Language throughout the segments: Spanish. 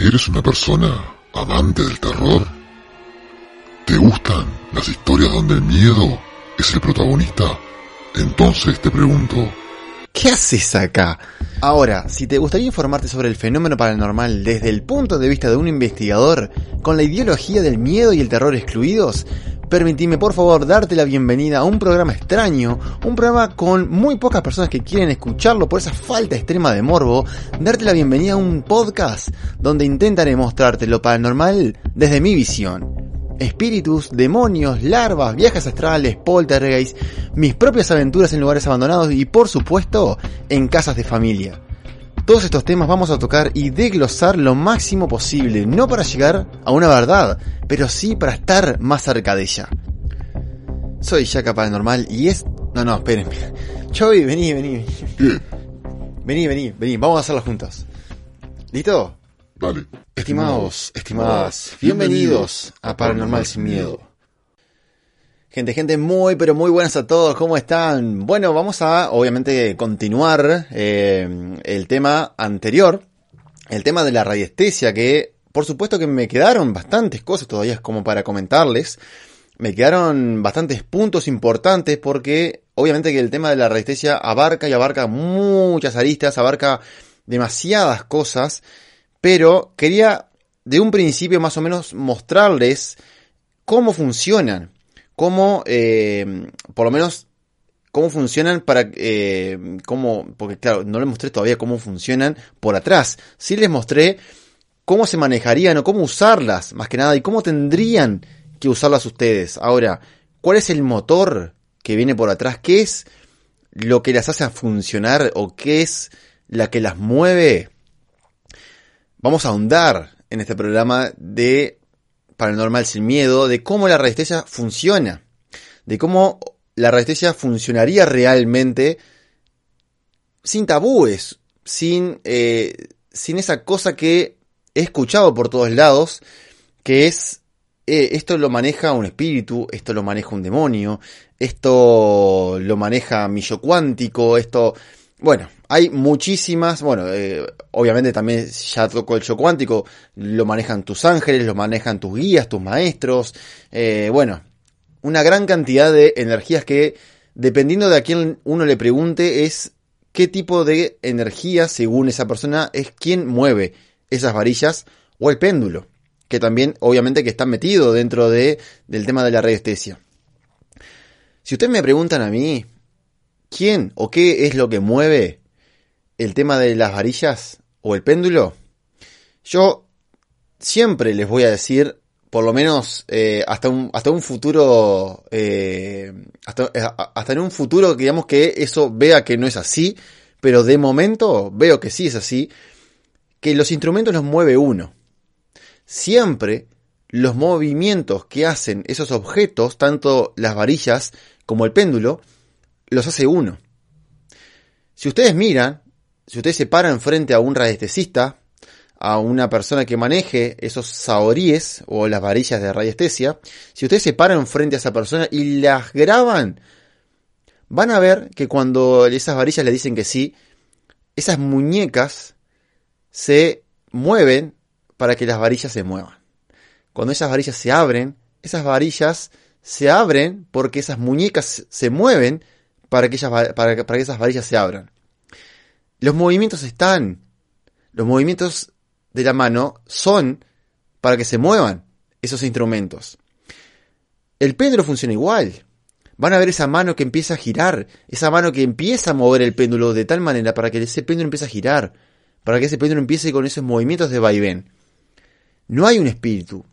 ¿Eres una persona amante del terror? ¿Te gustan las historias donde el miedo es el protagonista? Entonces te pregunto, ¿Qué haces acá? Ahora, si te gustaría informarte sobre el fenómeno paranormal desde el punto de vista de un investigador, con la ideología del miedo y el terror excluidos, permitime por favor darte la bienvenida a un programa extraño, un programa con muy pocas personas que quieren escucharlo por esa falta extrema de morbo, darte la bienvenida a un podcast donde intentaré mostrarte lo paranormal desde mi visión. Espíritus, demonios, larvas, viajes astrales, poltergeist, mis propias aventuras en lugares abandonados y por supuesto en casas de familia. Todos estos temas vamos a tocar y desglosar lo máximo posible, no para llegar a una verdad, pero sí para estar más cerca de ella. Soy Yaka Paranormal y es... No, no, espérenme. Chovy, vení, vení. ¿qué? Vení, vení, vení. Vamos a hacerlo juntos. ¿Listo? Dale. Estimados, estimadas, bienvenidos a Paranormal Sin Miedo. Gente, gente, muy, pero muy buenas a todos, ¿cómo están? Bueno, vamos a, obviamente, continuar eh, el tema anterior, el tema de la radiestesia, que por supuesto que me quedaron bastantes cosas todavía como para comentarles, me quedaron bastantes puntos importantes porque obviamente que el tema de la radiestesia abarca y abarca muchas aristas, abarca demasiadas cosas, pero quería de un principio más o menos mostrarles cómo funcionan, cómo, eh, por lo menos, cómo funcionan para, eh, cómo, porque claro, no les mostré todavía cómo funcionan por atrás, sí les mostré cómo se manejarían o cómo usarlas, más que nada, y cómo tendrían que usarlas ustedes. Ahora, ¿cuál es el motor que viene por atrás? ¿Qué es lo que las hace funcionar o qué es la que las mueve? Vamos a ahondar en este programa de Paranormal Sin Miedo, de cómo la radiestesia funciona, de cómo la radiestesia funcionaría realmente sin tabúes, sin, eh, sin esa cosa que he escuchado por todos lados, que es, eh, esto lo maneja un espíritu, esto lo maneja un demonio, esto lo maneja mi yo cuántico, esto, bueno, hay muchísimas, bueno, eh, obviamente también ya tocó el yo cuántico, lo manejan tus ángeles, lo manejan tus guías, tus maestros, eh, bueno, una gran cantidad de energías que, dependiendo de a quién uno le pregunte, es qué tipo de energía, según esa persona, es quien mueve esas varillas o el péndulo, que también obviamente que está metido dentro de, del tema de la radiestesia. Si ustedes me preguntan a mí, ¿quién o qué es lo que mueve el tema de las varillas o el péndulo? Yo siempre les voy a decir, por lo menos eh, hasta, un, hasta un futuro, eh, hasta, hasta en un futuro que digamos que eso vea que no es así, pero de momento veo que sí es así, que los instrumentos los mueve uno. Siempre los movimientos que hacen esos objetos, tanto las varillas como el péndulo, los hace uno. Si ustedes miran, si ustedes se paran frente a un radiestesista, a una persona que maneje esos saoríes o las varillas de radiestesia, si ustedes se paran frente a esa persona y las graban, van a ver que cuando esas varillas le dicen que sí, esas muñecas se mueven para que las varillas se muevan. Cuando esas varillas se abren, esas varillas se abren porque esas muñecas se mueven para que, ellas, para, para que esas varillas se abran. Los movimientos están. Los movimientos de la mano son para que se muevan esos instrumentos. El péndulo funciona igual. Van a ver esa mano que empieza a girar, esa mano que empieza a mover el péndulo de tal manera para que ese péndulo empiece a girar, para que ese péndulo empiece con esos movimientos de vaivén. No hay un espíritu,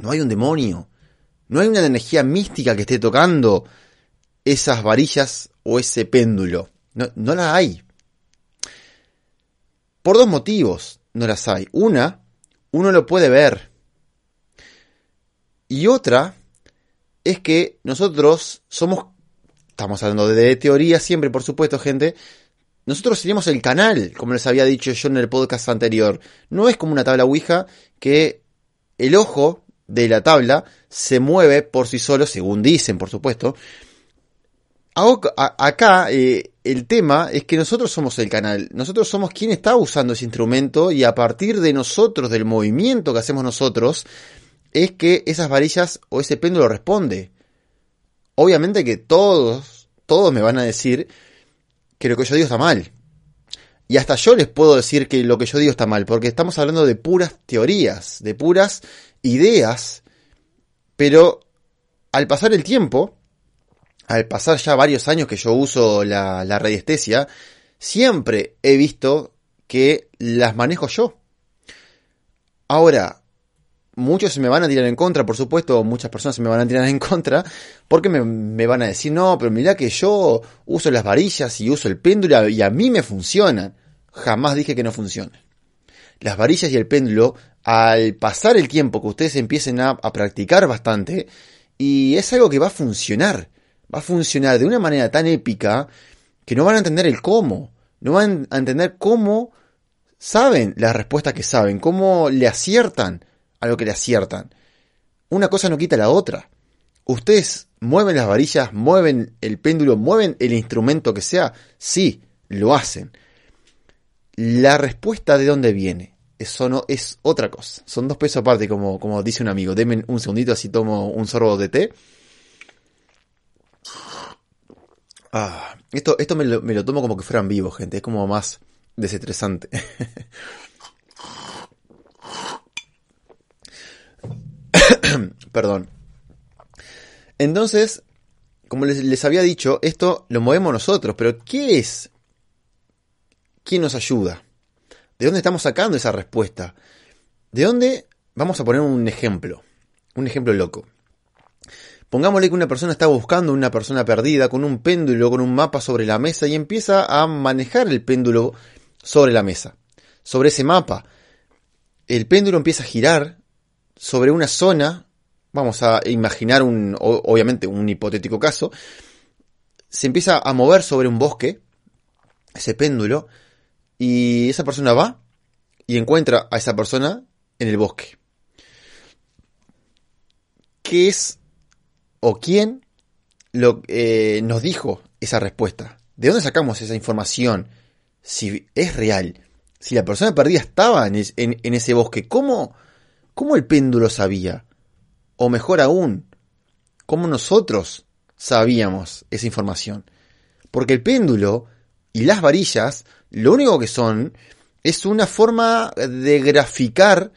no hay un demonio, no hay una energía mística que esté tocando esas varillas o ese péndulo. No, no la hay. Por dos motivos no las hay. Una, uno lo puede ver. Y otra es que nosotros somos, estamos hablando de teoría siempre, por supuesto, gente, nosotros seríamos el canal, como les había dicho yo en el podcast anterior. No es como una tabla Ouija que el ojo de la tabla se mueve por sí solo, según dicen, por supuesto, acá eh, el tema es que nosotros somos el canal, nosotros somos quien está usando ese instrumento y a partir de nosotros, del movimiento que hacemos nosotros, es que esas varillas o ese péndulo responde. Obviamente que todos, todos me van a decir que lo que yo digo está mal. Y hasta yo les puedo decir que lo que yo digo está mal, porque estamos hablando de puras teorías, de puras ideas, pero al pasar el tiempo, al pasar ya varios años que yo uso la, la radiestesia, siempre he visto que las manejo yo. Ahora, muchos se me van a tirar en contra, por supuesto, muchas personas se me van a tirar en contra, porque me, van a decir, no, pero mira que yo uso las varillas y uso el péndulo y a mí me funcionan. Jamás dije que no funcionan. Las varillas y el péndulo, al pasar el tiempo que ustedes empiecen a practicar bastante, y es algo que va a funcionar, va a funcionar de una manera tan épica que no van a entender el cómo, no van a entender cómo saben la respuesta que saben, cómo le aciertan a lo que le aciertan. Una cosa no quita la otra. Ustedes mueven las varillas, mueven el péndulo, mueven el instrumento que sea. Sí, lo hacen. La respuesta de dónde viene. Eso no es otra cosa. Son dos pesos aparte, como, como dice un amigo. Denme un segundito así tomo un sorbo de té. Ah, esto, esto me lo, me lo tomo como que fueran vivos, gente. Es como más desestresante. Perdón. Entonces, como les, había dicho, esto lo movemos nosotros, pero ¿qué es? ¿Quién nos ayuda? ¿De dónde estamos sacando esa respuesta? ¿De dónde? Vamos a poner un ejemplo, un ejemplo loco. Pongámosle que una persona está buscando una persona perdida con un péndulo, con un mapa sobre la mesa y empieza a manejar el péndulo sobre la mesa, sobre ese mapa. El péndulo empieza a girar sobre una zona, vamos a imaginar un, obviamente un hipotético caso, se empieza a mover sobre un bosque, ese péndulo, y esa persona va y encuentra a esa persona en el bosque. ¿Qué es o quién lo, eh, nos dijo esa respuesta? ¿De dónde sacamos esa información? Si es real, si la persona perdida estaba en, ese bosque, ¿cómo, ¿Cómo el péndulo sabía? O mejor aún, ¿cómo nosotros sabíamos esa información? Porque el péndulo y las varillas lo único que son es una forma de graficar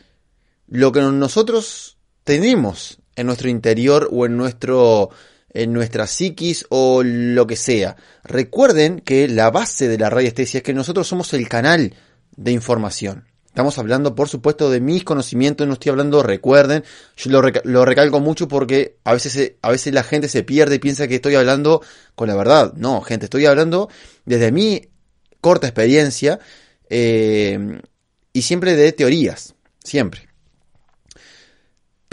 lo que nosotros tenemos en nuestro interior o en nuestro en nuestra psiquis o lo que sea. Recuerden que la base de la radiestesia es que nosotros somos el canal de información. Estamos hablando, por supuesto, de mis conocimientos, no estoy hablando, recuerden, yo lo, recalco mucho porque a veces, a veces la gente se pierde y piensa que estoy hablando con la verdad. No, gente, estoy hablando desde mi corta experiencia eh, y siempre de teorías, siempre.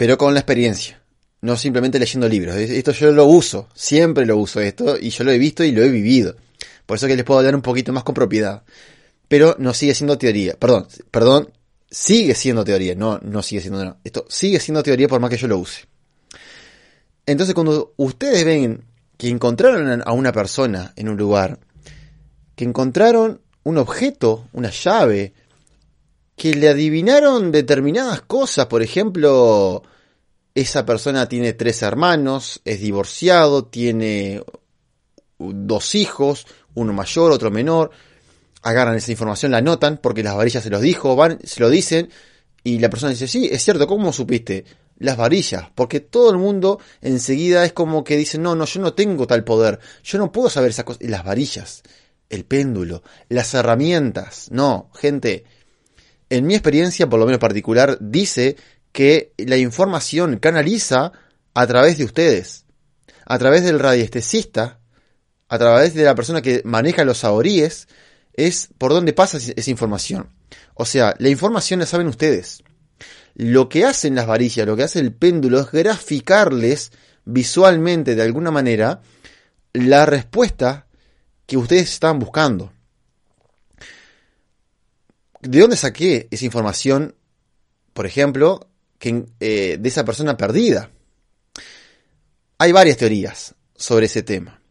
Pero con la experiencia, no simplemente leyendo libros. Esto yo lo uso, siempre lo uso esto y yo lo he visto y lo he vivido. Por eso que les puedo hablar un poquito más con propiedad pero no sigue siendo teoría. Perdón, perdón, sigue siendo teoría, no, no sigue siendo, no. Esto sigue siendo teoría por más que yo lo use. Entonces, cuando ustedes ven que encontraron a una persona en un lugar, que encontraron un objeto, una llave, que le adivinaron determinadas cosas, por ejemplo, esa persona tiene tres hermanos, es divorciado, tiene dos hijos, uno mayor, otro menor, agarran esa información, la anotan, porque las varillas se los dijo, van, se lo dicen, y la persona dice, sí, es cierto, ¿cómo supiste? Las varillas, porque todo el mundo enseguida es como que dice, no, no, yo no tengo tal poder, yo no puedo saber esas cosas. Las varillas, el péndulo, las herramientas, no, gente, en mi experiencia, por lo menos particular, dice que la información canaliza a través de ustedes, a través del radiestesista, a través de la persona que maneja los saoríes, es por dónde pasa esa información. O sea, la información la saben ustedes. Lo que hacen las varillas, lo que hace el péndulo es graficarles visualmente de alguna manera la respuesta que ustedes están buscando. ¿De dónde saqué esa información, por ejemplo, eh, de esa persona perdida? Hay varias teorías sobre ese tema.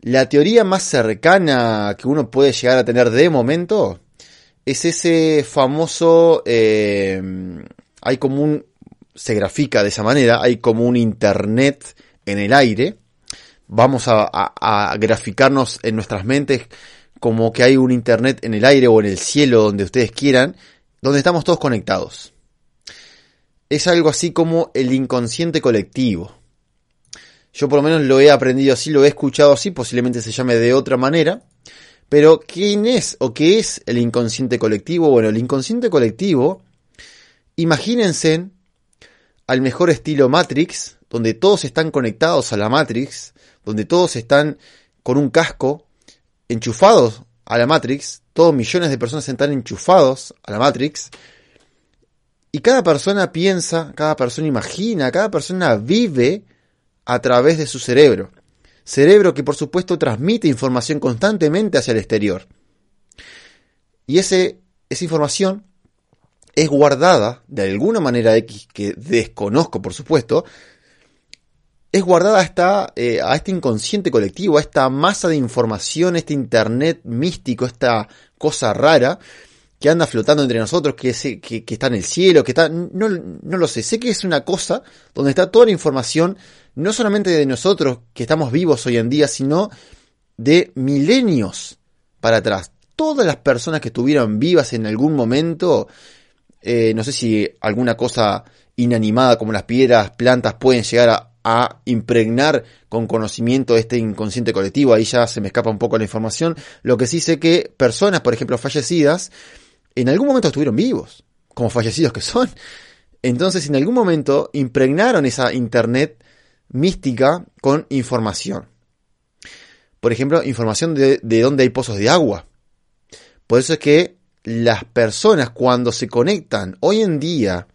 La teoría más cercana que uno puede llegar a tener de momento es ese famoso... Eh, hay como un... se grafica de esa manera, hay como un Internet en el aire. Vamos a, a graficarnos en nuestras mentes como que hay un Internet en el aire o en el cielo, donde ustedes quieran, donde estamos todos conectados. Es algo así como el inconsciente colectivo. Yo por lo menos lo he aprendido así, lo he escuchado así, posiblemente se llame de otra manera. Pero, ¿quién es o qué es el inconsciente colectivo? Bueno, el inconsciente colectivo, imagínense al mejor estilo Matrix, donde todos están conectados a la Matrix, donde todos están con un casco, enchufados a la Matrix, todos millones de personas están enchufados a la Matrix, y cada persona piensa, cada persona imagina, cada persona vive a través de su cerebro. Cerebro que por supuesto transmite información constantemente hacia el exterior. Y ese, esa información es guardada de alguna manera X que desconozco por supuesto, es guardada hasta, eh, a este inconsciente colectivo, a esta masa de información, este internet místico, esta cosa rara que anda flotando entre nosotros, que, que, que está en el cielo, que está, no, no lo sé, sé que es una cosa donde está toda la información no solamente de nosotros que estamos vivos hoy en día, sino de milenios para atrás. Todas las personas que estuvieron vivas en algún momento, eh, no sé si alguna cosa inanimada como las piedras, plantas pueden llegar a, a impregnar con conocimiento este inconsciente colectivo, ahí ya se me escapa un poco la información, lo que sí sé que personas, por ejemplo, fallecidas, en algún momento estuvieron vivos, como fallecidos que son. Entonces, en algún momento impregnaron esa internet mística con información. Por ejemplo, información de, de dónde hay pozos de agua. Por eso es que las personas cuando se conectan hoy en día,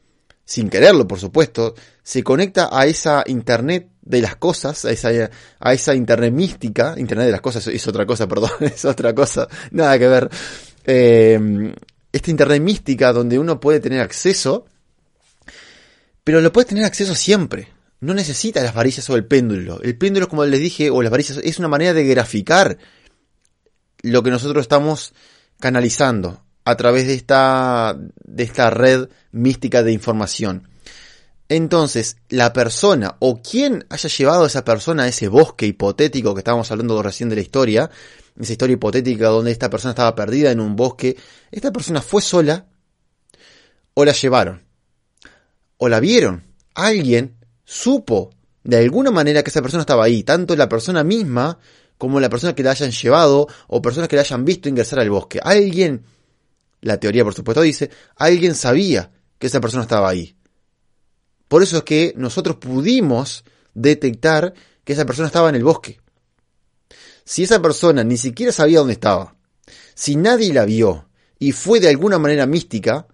sin quererlo por supuesto, se conecta a esa internet de las cosas, a esa, a esa internet mística, internet de las cosas es otra cosa, perdón, es otra cosa, nada que ver. Eh, esta internet mística donde uno puede tener acceso, pero lo puede tener acceso siempre no necesita las varillas o el péndulo. El péndulo, como les dije, o las varillas, es una manera de graficar lo que nosotros estamos canalizando a través de esta, de esta red mística de información. Entonces, la persona o quien haya llevado a esa persona a ese bosque hipotético que estábamos hablando recién de la historia, esa historia hipotética donde esta persona estaba perdida en un bosque, esta persona fue sola o la llevaron o la vieron. Alguien supo de alguna manera que esa persona estaba ahí, tanto la persona misma como la persona que la hayan llevado o personas que la hayan visto ingresar al bosque. Alguien, la teoría por supuesto dice, alguien sabía que esa persona estaba ahí. Por eso es que nosotros pudimos detectar que esa persona estaba en el bosque. Si esa persona ni siquiera sabía dónde estaba, si nadie la vio y fue de alguna manera mística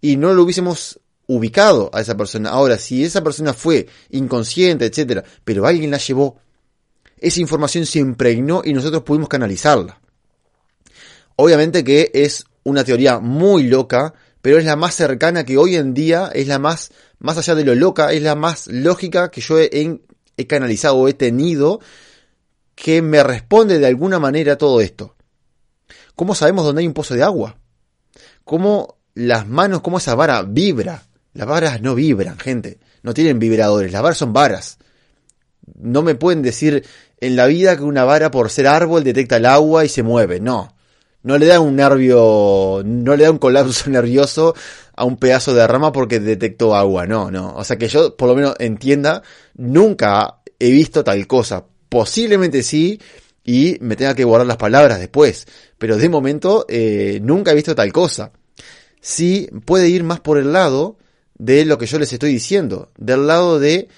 y no lo hubiésemos ubicado a esa persona. Ahora, si esa persona fue inconsciente, etcétera, pero alguien la llevó, esa información se impregnó y nosotros pudimos canalizarla. Obviamente que es una teoría muy loca, pero es la más cercana que hoy en día es la más, más allá de lo loca, es la más lógica que yo he, he canalizado o he tenido que me responde de alguna manera todo esto. ¿Cómo sabemos dónde hay un pozo de agua? ¿Cómo las manos, cómo esa vara vibra? Las varas no vibran, gente. No tienen vibradores. Las varas son varas. No me pueden decir en la vida que una vara por ser árbol detecta el agua y se mueve. No. No le da un nervio, no le da un colapso nervioso a un pedazo de rama porque detectó agua. No, no. O sea que yo por lo menos entienda, nunca he visto tal cosa. Posiblemente sí y me tenga que guardar las palabras después. Pero de momento eh, nunca he visto tal cosa. Sí puede ir más por el lado de lo que yo les estoy diciendo, del lado de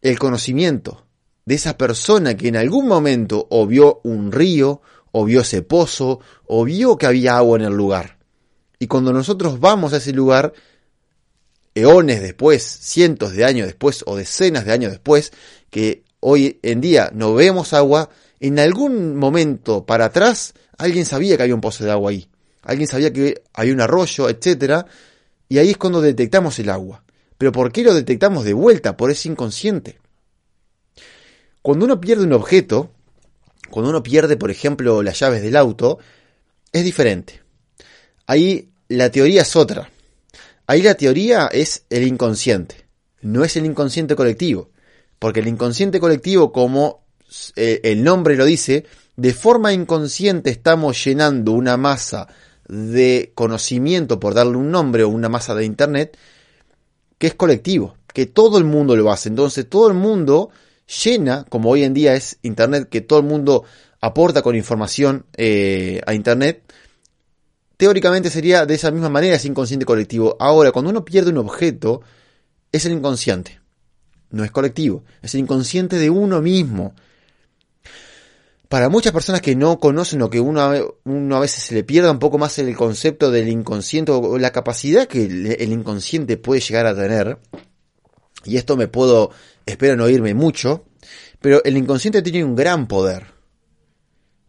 el conocimiento, de esa persona que en algún momento o vio un río, o vio ese pozo, o vio que había agua en el lugar. Y cuando nosotros vamos a ese lugar, eones después, cientos de años después, o decenas de años después, que hoy en día no vemos agua, en algún momento para atrás alguien sabía que había un pozo de agua ahí. Alguien sabía que había un arroyo, etcétera, y ahí es cuando detectamos el agua. Pero ¿por qué lo detectamos de vuelta? Por ese inconsciente. Cuando uno pierde un objeto, cuando uno pierde, por ejemplo, las llaves del auto, es diferente. Ahí la teoría es otra. Ahí la teoría es el inconsciente, no es el inconsciente colectivo. Porque el inconsciente colectivo, como eh, el nombre lo dice, de forma inconsciente estamos llenando una masa de conocimiento, por darle un nombre, o una masa de Internet, que es colectivo, que todo el mundo lo hace. Entonces todo el mundo llena, como hoy en día es Internet, que todo el mundo aporta con información eh, a Internet, teóricamente sería de esa misma manera ese inconsciente colectivo. Ahora, cuando uno pierde un objeto, es el inconsciente, no es colectivo, es el inconsciente de uno mismo. Para muchas personas que no conocen o que uno, uno a veces se le pierda un poco más el concepto del inconsciente o la capacidad que el inconsciente puede llegar a tener, y esto me puedo, espero no oírme mucho, pero el inconsciente tiene un gran poder.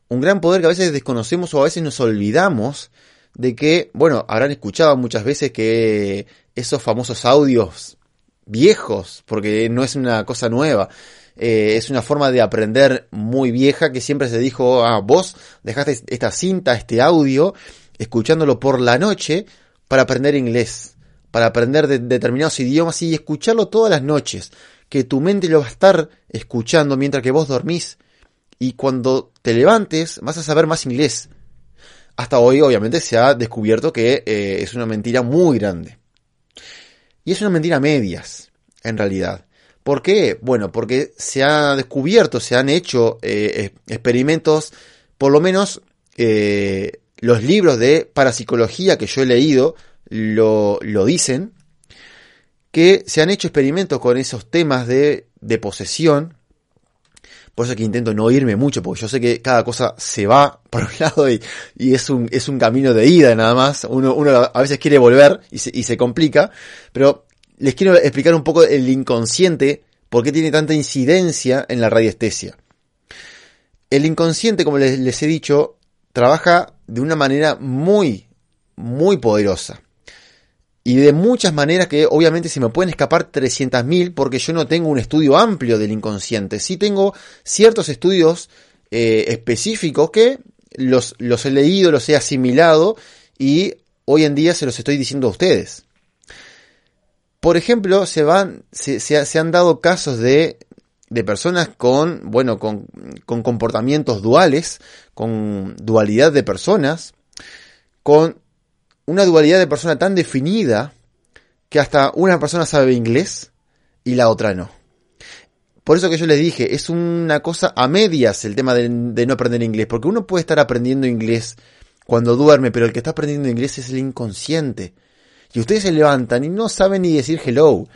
Un gran poder que a veces desconocemos o a veces nos olvidamos de que, bueno, habrán escuchado muchas veces que esos famosos audios viejos, porque no es una cosa nueva, eh, es una forma de aprender muy vieja que siempre se dijo, ah, vos dejaste esta cinta, este audio, escuchándolo por la noche para aprender inglés para aprender determinados idiomas y escucharlo todas las noches, que tu mente lo va a estar escuchando mientras que vos dormís y cuando te levantes vas a saber más inglés. Hasta hoy obviamente se ha descubierto que eh, es una mentira muy grande. Y es una mentira medias, en realidad. ¿Por qué? Bueno, porque se ha descubierto, se han hecho eh, experimentos, por lo menos eh, los libros de parapsicología que yo he leído, lo, lo dicen, que se han hecho experimentos con esos temas de, de posesión, por eso que intento no irme mucho, porque yo sé que cada cosa se va por un lado y, y es, un, es un camino de ida nada más. Uno, uno a veces quiere volver y se, y se complica, pero les quiero explicar un poco el inconsciente, por qué tiene tanta incidencia en la radiestesia. El inconsciente, como les, les he dicho, trabaja de una manera muy, muy poderosa y de muchas maneras que obviamente se me pueden escapar 300.000 porque yo no tengo un estudio amplio del inconsciente. Sí tengo ciertos estudios eh, específicos que los, los he leído, los he asimilado y hoy en día se los estoy diciendo a ustedes. Por ejemplo, se, van, se, se, han dado casos de, de personas con, bueno, con, con comportamientos duales, con dualidad de personas, con una dualidad de persona tan definida que hasta una persona sabe inglés y la otra no. Por eso que yo les dije, es una cosa a medias el tema de, no aprender inglés, porque uno puede estar aprendiendo inglés cuando duerme, pero el que está aprendiendo inglés es el inconsciente. Y ustedes se levantan y no saben ni decir hello,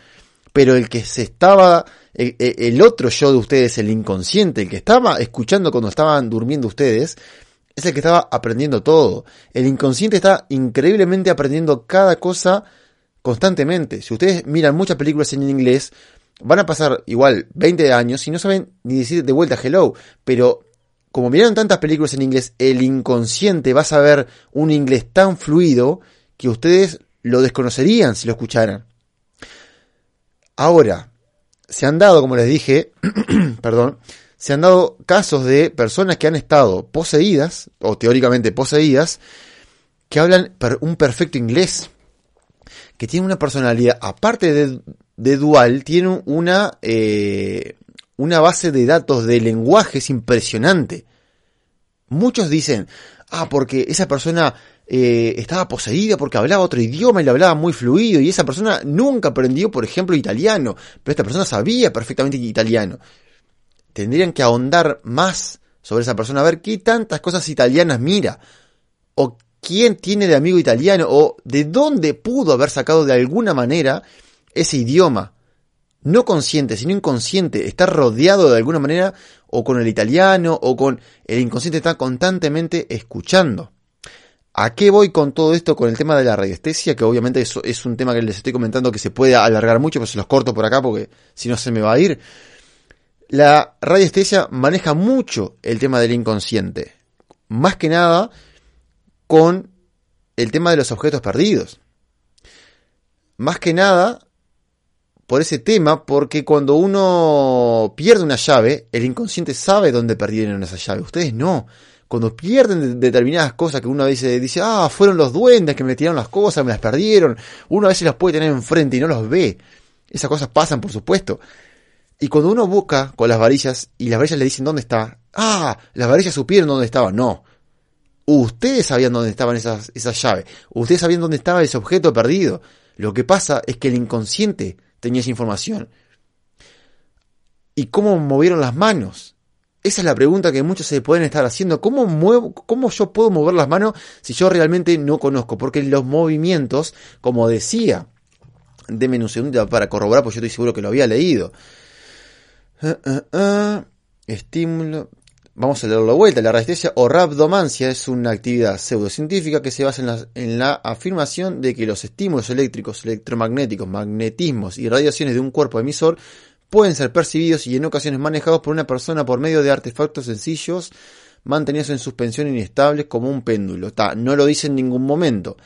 pero el que se estaba, el, el otro yo de ustedes, el inconsciente, el que estaba escuchando cuando estaban durmiendo ustedes, es el que estaba aprendiendo todo. El inconsciente está increíblemente aprendiendo cada cosa constantemente. Si ustedes miran muchas películas en inglés, van a pasar igual 20 años y no saben ni decir de vuelta hello, pero como miraron tantas películas en inglés, el inconsciente va a saber un inglés tan fluido que ustedes lo desconocerían si lo escucharan. Ahora, se han dado, como les dije, perdón, se han dado casos de personas que han estado poseídas, o teóricamente poseídas, que hablan un perfecto inglés, que tienen una personalidad, aparte de, dual, tienen una, eh, una base de datos de lenguajes impresionante. Muchos dicen, ah, porque esa persona eh, estaba poseída porque hablaba otro idioma y le hablaba muy fluido y esa persona nunca aprendió, por ejemplo, italiano, pero esta persona sabía perfectamente italiano tendrían que ahondar más sobre esa persona, a ver qué tantas cosas italianas mira, o quién tiene de amigo italiano, o de dónde pudo haber sacado de alguna manera ese idioma. No consciente, sino inconsciente, está rodeado de alguna manera o con el italiano o con el inconsciente, está constantemente escuchando. ¿A qué voy con todo esto con el tema de la radiestesia? Que obviamente eso es un tema que les estoy comentando que se puede alargar mucho, pero se los corto por acá porque si no se me va a ir. La radiestesia maneja mucho el tema del inconsciente, más que nada con el tema de los objetos perdidos. Más que nada por ese tema, porque cuando uno pierde una llave, el inconsciente sabe dónde perdieron esa llave. Ustedes no. Cuando pierden determinadas cosas que uno a veces dice, ah, fueron los duendes que me tiraron las cosas, me las perdieron. Uno a veces las puede tener enfrente y no los ve. Esas cosas pasan, por supuesto. Y cuando uno busca con las varillas y las varillas le dicen dónde está, ah, las varillas supieron dónde estaba. No. Ustedes sabían dónde estaban esas, esas llaves. Ustedes sabían dónde estaba ese objeto perdido. Lo que pasa es que el inconsciente tenía esa información. ¿Y cómo movieron las manos? Esa es la pregunta que muchos se pueden estar haciendo. ¿Cómo, muevo, ¿Cómo yo puedo mover las manos si yo realmente no conozco? Porque los movimientos, como decía, déme un para corroborar, porque yo estoy seguro que lo había leído. Uh, uh, uh, estímulo. Vamos a leerlo de vuelta. La resistencia o rabdomancia es una actividad pseudocientífica que se basa en la, en la, afirmación de que los estímulos eléctricos, electromagnéticos, magnetismos y radiaciones de un cuerpo emisor pueden ser percibidos y en ocasiones manejados por una persona por medio de artefactos sencillos mantenidos en suspensión inestables como un péndulo. no lo dice en ningún momento.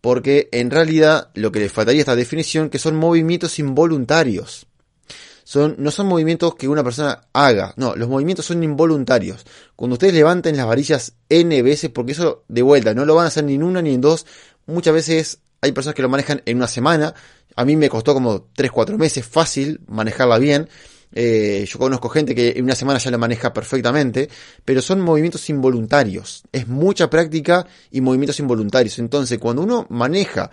Porque en realidad lo que le faltaría a esta definición que son movimientos involuntarios. Son, no son movimientos que una persona haga, no, los movimientos son involuntarios. Cuando ustedes levanten las varillas N veces, porque eso de vuelta no lo van a hacer ni en una ni en dos, muchas veces hay personas que lo manejan en una semana, a mí me costó como 3-4 meses fácil manejarla bien. Eh, yo conozco gente que en una semana ya la maneja perfectamente, pero son movimientos involuntarios. Es mucha práctica y movimientos involuntarios. Entonces, cuando uno maneja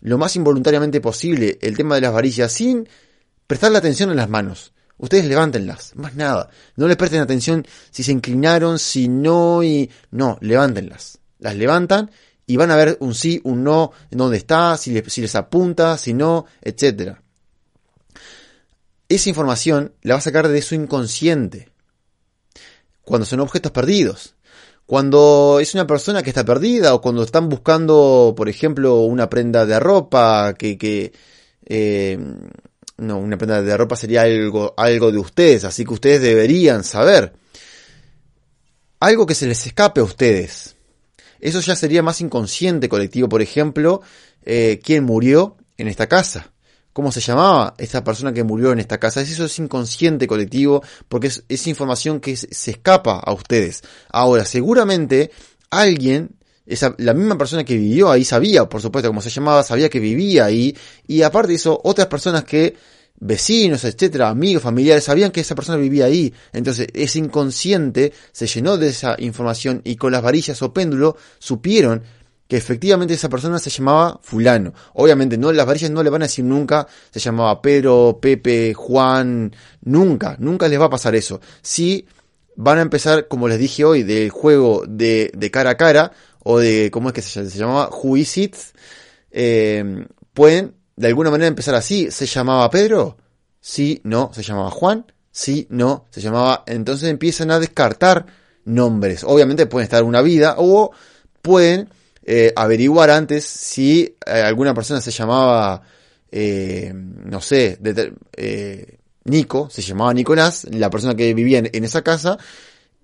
lo más involuntariamente posible el tema de las varillas sin prestarle atención en las manos, ustedes levántenlas, más nada. No les presten atención si se inclinaron, si no y... No, levántenlas. Las levantan y van a ver un sí, un no, en dónde está, si les, si les apunta, si no, etc. Esa información la va a sacar de su inconsciente. Cuando son objetos perdidos. Cuando es una persona que está perdida o cuando están buscando, por ejemplo, una prenda de ropa que, que eh, no, una prenda de ropa sería algo, algo de ustedes, así que ustedes deberían saber. Algo que se les escape a ustedes. Eso ya sería más inconsciente colectivo, por ejemplo, eh, quién murió en esta casa. ¿Cómo se llamaba esta persona que murió en esta casa? Eso es inconsciente colectivo porque es, información que se escapa a ustedes. Ahora, seguramente alguien esa, la misma persona que vivió ahí sabía, por supuesto, cómo se llamaba, sabía que vivía ahí, y aparte de eso, otras personas que vecinos, etcétera, amigos, familiares, sabían que esa persona vivía ahí. Entonces, ese inconsciente se llenó de esa información y con las varillas o péndulo supieron que efectivamente esa persona se llamaba fulano. Obviamente, no, las varillas no le van a decir nunca se llamaba Pedro, Pepe, Juan, nunca, nunca les va a pasar eso. Si van a empezar, como les dije hoy, del juego de, de cara a cara, o de, ¿cómo es que se, llamaba? Juisit, eh, pueden de alguna manera empezar así. ¿Se llamaba Pedro? Sí, no. ¿Se llamaba Juan? Sí, no. Se llamaba... Entonces empiezan a descartar nombres. Obviamente pueden estar una vida o pueden eh, averiguar antes si eh, alguna persona se llamaba, no sé, Nico, se llamaba Nicolás, la persona que vivía en esa casa,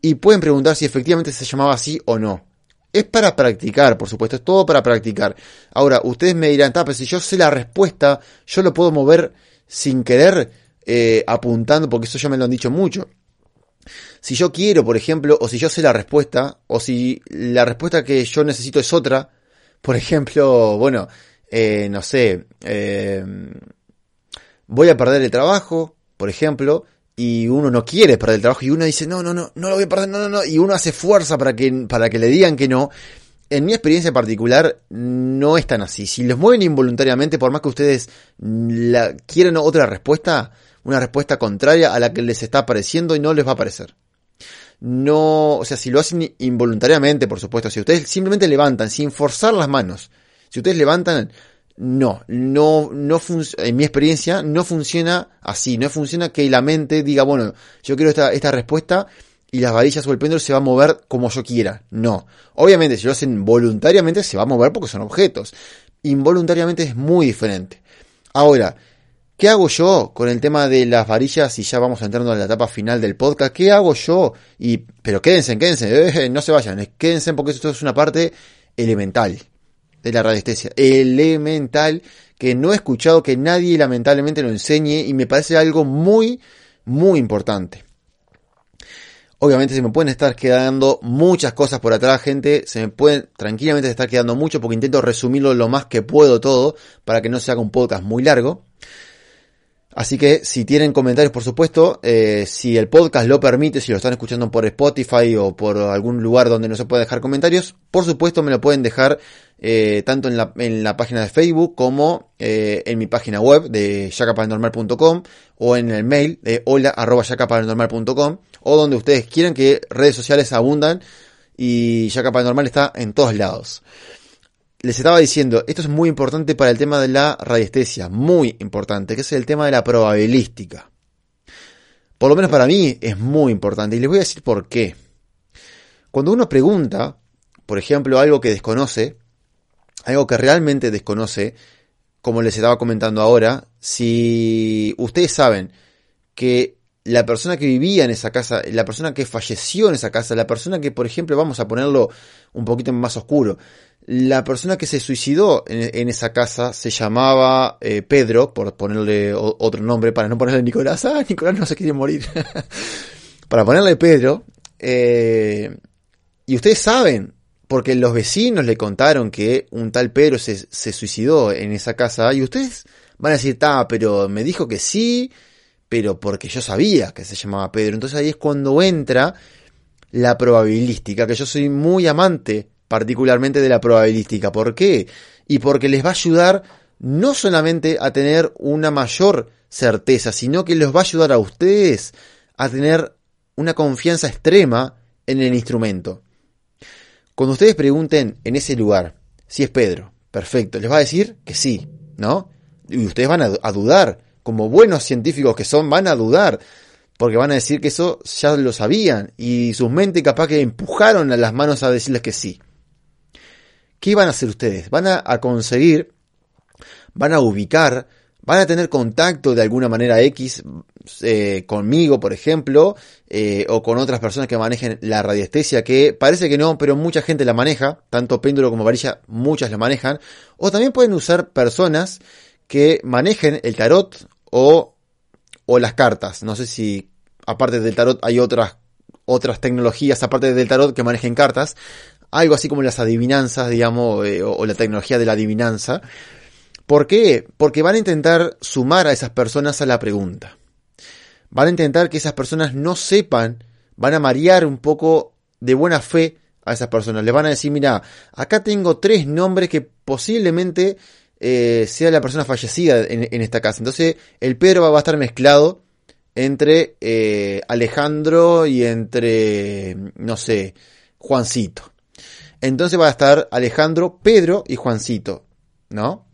y pueden preguntar si efectivamente se llamaba así o no. Es para practicar, por supuesto, es todo para practicar. Ahora, ustedes me dirán, pero si yo sé la respuesta, yo lo puedo mover sin querer, eh, apuntando, porque eso ya me lo han dicho mucho. Si yo quiero, por ejemplo, o si yo sé la respuesta, o si la respuesta que yo necesito es otra, por ejemplo, bueno, eh, no sé, eh, voy a perder el trabajo, por ejemplo, y uno no quiere perder el trabajo y uno dice, no, no, no, no lo voy a perder, no, no, no, y uno hace fuerza para que, para que le digan que no. En mi experiencia particular no es tan así. Si los mueven involuntariamente, por más que ustedes quieran otra respuesta, una respuesta contraria a la que les está apareciendo y no les va a aparecer. No, o sea, si lo hacen involuntariamente, por supuesto, si ustedes simplemente levantan sin forzar las manos, si ustedes levantan no, no, no en mi experiencia no funciona así, no funciona que la mente diga, bueno, yo quiero esta, esta respuesta y las varillas o el péndulo se va a mover como yo quiera. No. Obviamente, si lo hacen voluntariamente, se va a mover porque son objetos. Involuntariamente es muy diferente. Ahora, ¿qué hago yo con el tema de las varillas? Y ya vamos entrando en la etapa final del podcast. ¿Qué hago yo? Y, pero quédense, quédense, eh, no se vayan, quédense porque esto es una parte elemental de la radiestesia elemental que no he escuchado que nadie lamentablemente lo enseñe y me parece algo muy, muy importante. Obviamente se me pueden estar quedando muchas cosas por atrás, gente. Se me pueden tranquilamente estar quedando mucho porque intento resumirlo lo más que puedo todo para que no se haga un podcast muy largo. Así que si tienen comentarios, por supuesto, eh, si el podcast lo permite, si lo están escuchando por Spotify o por algún lugar donde no se puede dejar comentarios, por supuesto me lo pueden dejar eh, tanto en la, en la, página de Facebook como eh, en mi página web de yacaparanormal.com o en el mail de hola o donde ustedes quieran que redes sociales abundan y Yaca está en todos lados les estaba diciendo, esto es muy importante para el tema de la radiestesia, muy importante, que es el tema de la probabilística. Por lo menos para mí es muy importante y les voy a decir por qué. Cuando uno pregunta, por ejemplo, algo que desconoce, algo que realmente desconoce, como les estaba comentando ahora, si ustedes saben que la persona que vivía en esa casa, la persona que falleció en esa casa, la persona que, por ejemplo, vamos a ponerlo un poquito más oscuro, la persona que se suicidó en, esa casa se llamaba eh, Pedro, por ponerle otro nombre, para no ponerle Nicolás. Ah, Nicolás no se quiere morir. para ponerle Pedro. Eh, y ustedes saben, porque los vecinos le contaron que un tal Pedro se, se suicidó en esa casa, y ustedes van a decir, ta, pero me dijo que sí, pero porque yo sabía que se llamaba Pedro. Entonces ahí es cuando entra la probabilística, que yo soy muy amante particularmente de la probabilística. ¿Por qué? Y porque les va a ayudar no solamente a tener una mayor certeza, sino que les va a ayudar a ustedes a tener una confianza extrema en el instrumento. Cuando ustedes pregunten en ese lugar si es Pedro, perfecto, les va a decir que sí, ¿no? Y ustedes van a, dudar, como buenos científicos que son, van a dudar, porque van a decir que eso ya lo sabían y sus mentes capaz que empujaron a las manos a decirles que sí. ¿Qué van a hacer ustedes? Van a, conseguir, van a ubicar, van a tener contacto de alguna manera X eh, conmigo, por ejemplo, eh, o con otras personas que manejen la radiestesia, que parece que no, pero mucha gente la maneja, tanto péndulo como varilla, muchas la manejan, o también pueden usar personas que manejen el tarot o, o las cartas. No sé si aparte del tarot hay otras otras tecnologías aparte del tarot que manejen cartas, algo así como las adivinanzas, digamos, eh, o, la tecnología de la adivinanza. ¿Por qué? Porque van a intentar sumar a esas personas a la pregunta. Van a intentar que esas personas no sepan, van a marear un poco de buena fe a esas personas. Les van a decir, mira, acá tengo tres nombres que posiblemente eh, sea la persona fallecida en, esta casa. Entonces el Pedro va a estar mezclado entre eh, Alejandro y entre, no sé, Juancito. Entonces va a estar Alejandro, Pedro y Juancito, ¿no?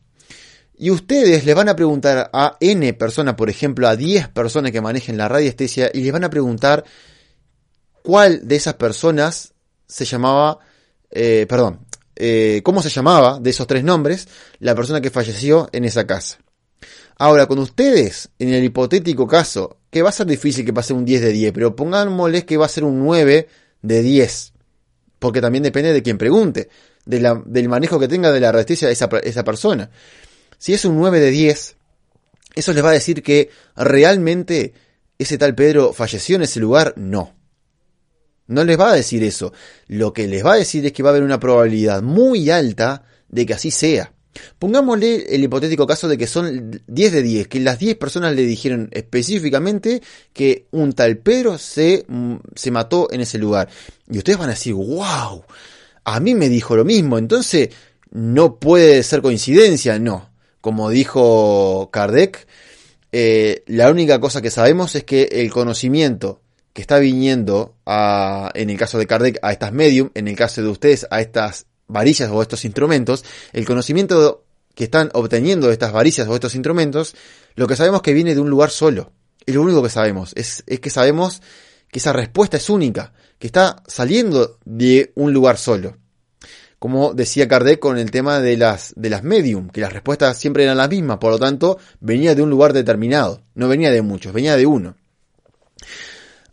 Y ustedes les van a preguntar a N personas, por ejemplo, a 10 personas que manejen la radiestesia, y les van a preguntar cuál de esas personas se llamaba, eh, perdón, eh, cómo se llamaba de esos tres nombres la persona que falleció en esa casa. Ahora, con ustedes, en el hipotético caso, que va a ser difícil que pase un 10 de 10, pero pongámosles que va a ser un 9 de 10, porque también depende de quien pregunte, del manejo que tenga de la resistencia esa, esa persona. Si es un 9 de 10, eso les va a decir que realmente ese tal Pedro falleció en ese lugar, no. No les va a decir eso. Lo que les va a decir es que va a haber una probabilidad muy alta de que así sea. Pongámosle el hipotético caso de que son 10 de 10, que las 10 personas le dijeron específicamente que un tal Pedro se, mm, se mató en ese lugar. Y ustedes van a decir, wow, a mí me dijo lo mismo, entonces no puede ser coincidencia, no. Como dijo Kardec, eh, la única cosa que sabemos es que el conocimiento que está viniendo a, en el caso de Kardec, a estas medium, en el caso de ustedes, a estas varillas o estos instrumentos, el conocimiento que están obteniendo de estas varillas o estos instrumentos, lo que sabemos que viene de un lugar solo. Es lo único que sabemos. Es, es que sabemos que esa respuesta es única, que está saliendo de un lugar solo. Como decía Kardec con el tema de las, de las medium, que las respuestas siempre eran las mismas, por lo tanto, venía de un lugar determinado. No venía de muchos, venía de uno.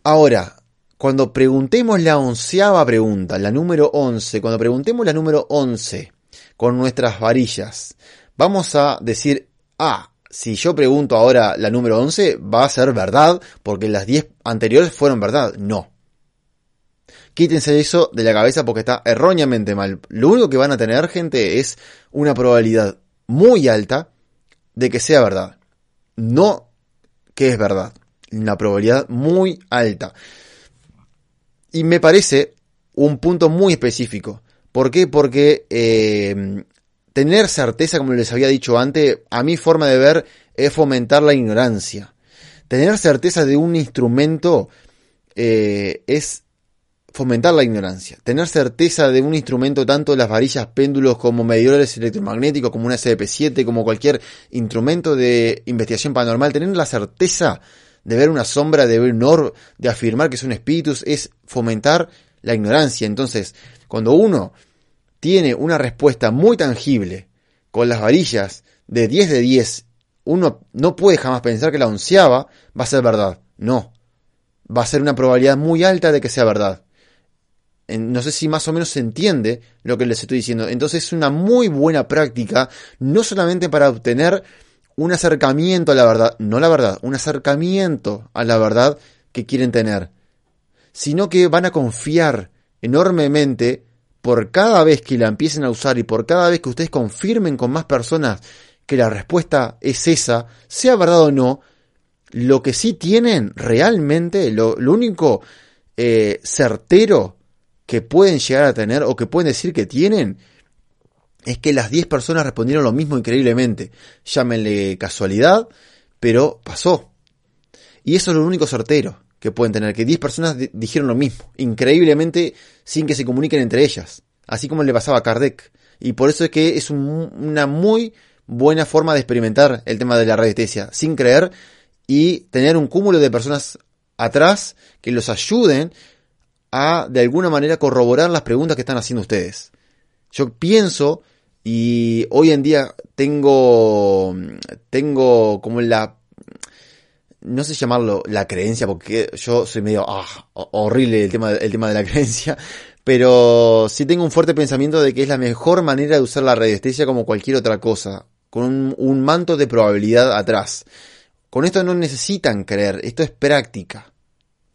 Ahora, cuando preguntemos la onceava pregunta, la número once, cuando preguntemos la número once con nuestras varillas, vamos a decir, ah, si yo pregunto ahora la número 11, va a ser verdad, porque las 10 anteriores fueron verdad. No. Quítense eso de la cabeza porque está erróneamente mal. Lo único que van a tener, gente, es una probabilidad muy alta de que sea verdad. No que es verdad. Una probabilidad muy alta. Y me parece un punto muy específico. ¿Por qué? Porque eh, tener certeza, como les había dicho antes, a mi forma de ver es fomentar la ignorancia. Tener certeza de un instrumento eh, es fomentar la ignorancia. Tener certeza de un instrumento, tanto las varillas, péndulos como medidores electromagnéticos, como una SDP7, como cualquier instrumento de investigación paranormal, tener la certeza de ver una sombra, de ver un orb, de afirmar que es un espíritu, es fomentar la ignorancia. Entonces, cuando uno tiene una respuesta muy tangible con las varillas de 10 de 10, uno no puede jamás pensar que la onceava va a ser verdad. No. Va a ser una probabilidad muy alta de que sea verdad. No sé si más o menos se entiende lo que les estoy diciendo. Entonces es una muy buena práctica, no solamente para obtener un acercamiento a la verdad, no la verdad, un acercamiento a la verdad que quieren tener, sino que van a confiar enormemente por cada vez que la empiecen a usar y por cada vez que ustedes confirmen con más personas que la respuesta es esa, sea verdad o no, lo que sí tienen realmente, lo, único eh, certero que pueden llegar a tener o que pueden decir que tienen, es que las 10 personas respondieron lo mismo increíblemente. Llámenle casualidad, pero pasó. Y eso es lo único certero que pueden tener, que 10 personas dijeron lo mismo, increíblemente sin que se comuniquen entre ellas, así como le pasaba a Kardec. Y por eso es que es una muy buena forma de experimentar el tema de la radiestesia, sin creer y tener un cúmulo de personas atrás que los ayuden a de alguna manera corroborar las preguntas que están haciendo ustedes. Yo pienso y hoy en día tengo tengo como la no sé llamarlo la creencia, porque yo soy medio ah, horrible el tema, el tema de la creencia, pero sí tengo un fuerte pensamiento de que es la mejor manera de usar la radiestesia como cualquier otra cosa, con un manto de probabilidad atrás. Con esto no necesitan creer, esto es práctica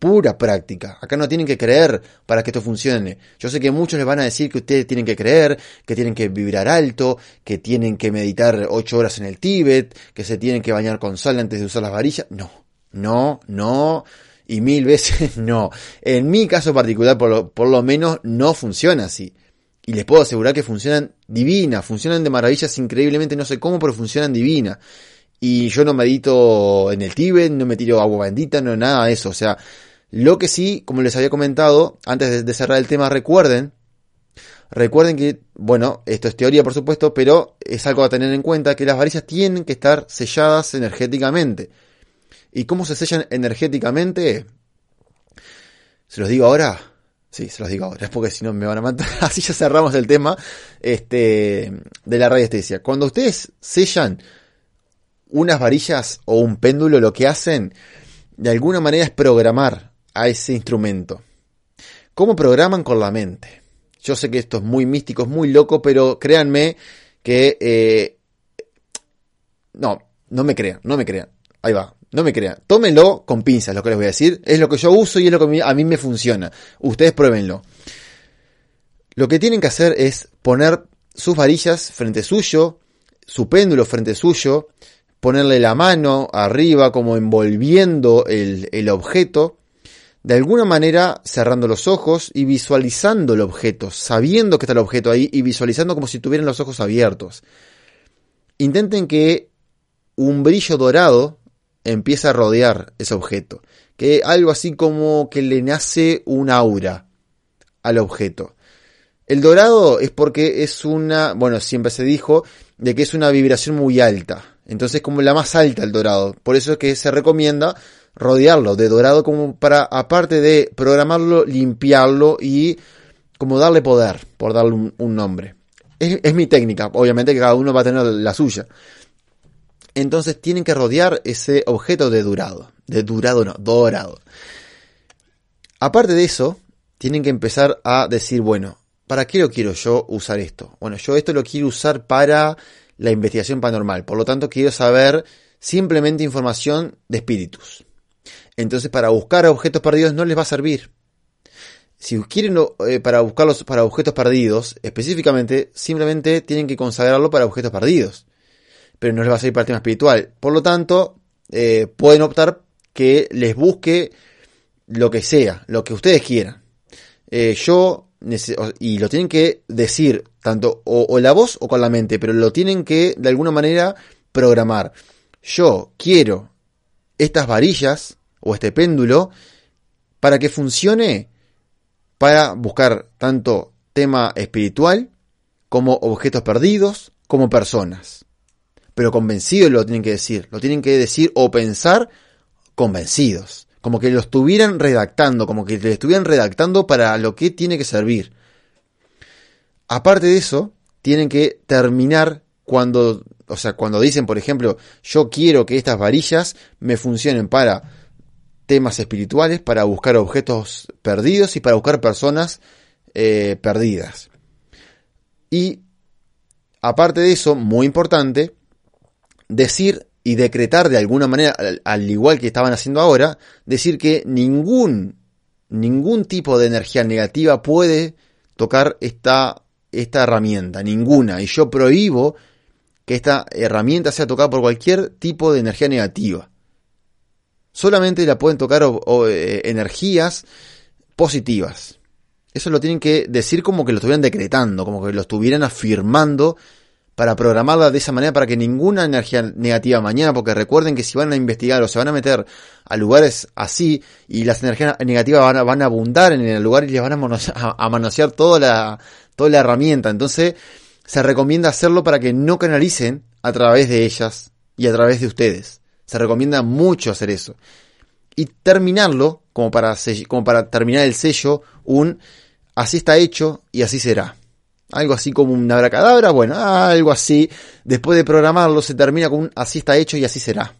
pura práctica. Acá no tienen que creer para que esto funcione. Yo sé que muchos les van a decir que ustedes tienen que creer, que tienen que vibrar alto, que tienen que meditar ocho horas en el Tíbet, que se tienen que bañar con sal antes de usar las varillas. No, no, no. Y mil veces no. En mi caso particular, por lo, menos, no funciona así. Y les puedo asegurar que funcionan divina, funcionan de maravillas increíblemente, no sé cómo, pero funcionan divina. Y yo no medito en el Tíbet, no me tiro agua bendita, no nada de eso. O sea, lo que sí, como les había comentado, antes de, cerrar el tema, recuerden, recuerden que, bueno, esto es teoría por supuesto, pero es algo a tener en cuenta que las varillas tienen que estar selladas energéticamente. ¿Y cómo se sellan energéticamente? ¿Se los digo ahora? Sí, se los digo ahora, porque si no me van a matar. Así ya cerramos el tema este, de la radiestesia. Cuando ustedes sellan unas varillas o un péndulo, lo que hacen de alguna manera es programar a ese instrumento. ¿Cómo programan con la mente? Yo sé que esto es muy místico, es muy loco, pero créanme que... Eh, no, no me crean, no me crean. Ahí va, no me crean. Tómenlo con pinzas, lo que les voy a decir. Es lo que yo uso y es lo que a mí me funciona. Ustedes pruébenlo. Lo que tienen que hacer es poner sus varillas frente suyo, su péndulo frente suyo, ponerle la mano arriba como envolviendo el, el objeto de alguna manera cerrando los ojos y visualizando el objeto, sabiendo que está el objeto ahí y visualizando como si tuvieran los ojos abiertos. Intenten que un brillo dorado empiece a rodear ese objeto, que algo así como que le nace un aura al objeto. El dorado es porque es una, bueno, siempre se dijo de que es una vibración muy alta, entonces como la más alta el dorado, por eso es que se recomienda rodearlo de dorado como para, aparte de programarlo, limpiarlo y como darle poder, por darle un, nombre. Es, mi técnica, obviamente que cada uno va a tener la suya. Entonces tienen que rodear ese objeto de dorado. De dorado no, dorado. Aparte de eso, tienen que empezar a decir, bueno, ¿para qué lo quiero yo usar esto? Bueno, yo esto lo quiero usar para la investigación paranormal. Por lo tanto, quiero saber simplemente información de espíritus. Entonces, para buscar objetos perdidos no les va a servir. Si quieren eh, para buscarlos para objetos perdidos, específicamente, simplemente tienen que consagrarlo para objetos perdidos. Pero no les va a servir para el tema espiritual. Por lo tanto, eh, pueden optar que les busque lo que sea, lo que ustedes quieran. Eh, yo, y lo tienen que decir, tanto o, o la voz o con la mente, pero lo tienen que de alguna manera programar. Yo quiero estas varillas o este péndulo para que funcione para buscar tanto tema espiritual como objetos perdidos como personas. Pero convencidos lo tienen que decir, lo tienen que decir o pensar convencidos, como que lo estuvieran redactando, como que lo estuvieran redactando para lo que tiene que servir. Aparte de eso, tienen que terminar cuando, o sea, cuando dicen, por ejemplo, yo quiero que estas varillas me funcionen para temas espirituales, para buscar objetos perdidos y para buscar personas eh, perdidas. Y aparte de eso, muy importante, decir y decretar de alguna manera, al, igual que estaban haciendo ahora, decir que ningún, ningún tipo de energía negativa puede tocar esta, esta herramienta, ninguna. Y yo prohíbo que esta herramienta sea tocada por cualquier tipo de energía negativa. Solamente la pueden tocar eh, energías positivas. Eso lo tienen que decir como que lo estuvieran decretando, como que lo estuvieran afirmando para programarla de esa manera para que ninguna energía negativa mañana, porque recuerden que si van a investigar o se van a meter a lugares así y las energías negativas van a, van a abundar en el lugar y les van a manosear, toda la, toda la herramienta. Entonces se recomienda hacerlo para que no canalicen a través de ellas y a través de ustedes. Se recomienda mucho hacer eso. Y terminarlo, como para, como para terminar el sello, un así está hecho y así será algo así como una abracadabra, bueno, algo así. Después de programarlo se termina con un así está hecho y así será.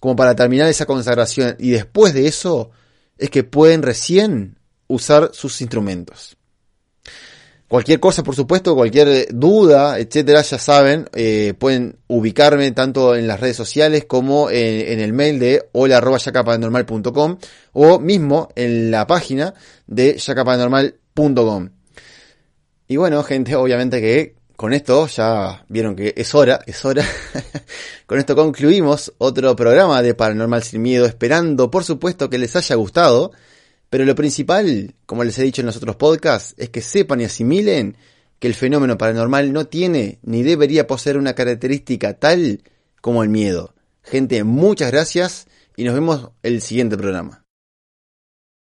Como para terminar esa consagración. Y después de eso es que pueden recién usar sus instrumentos. Cualquier cosa, por supuesto, cualquier duda, etcétera, ya saben, eh, pueden ubicarme tanto en las redes sociales como en, el mail de hola.yacapanormal.com o mismo en la página de yacapanormal.com. Y bueno, gente, obviamente que con esto ya vieron que es hora, es hora. con esto concluimos otro programa de Paranormal Sin Miedo, esperando por supuesto que les haya gustado. Pero lo principal, como les he dicho en los otros podcasts, es que sepan y asimilen que el fenómeno paranormal no tiene ni debería poseer una característica tal como el miedo. Gente, muchas gracias y nos vemos el siguiente programa.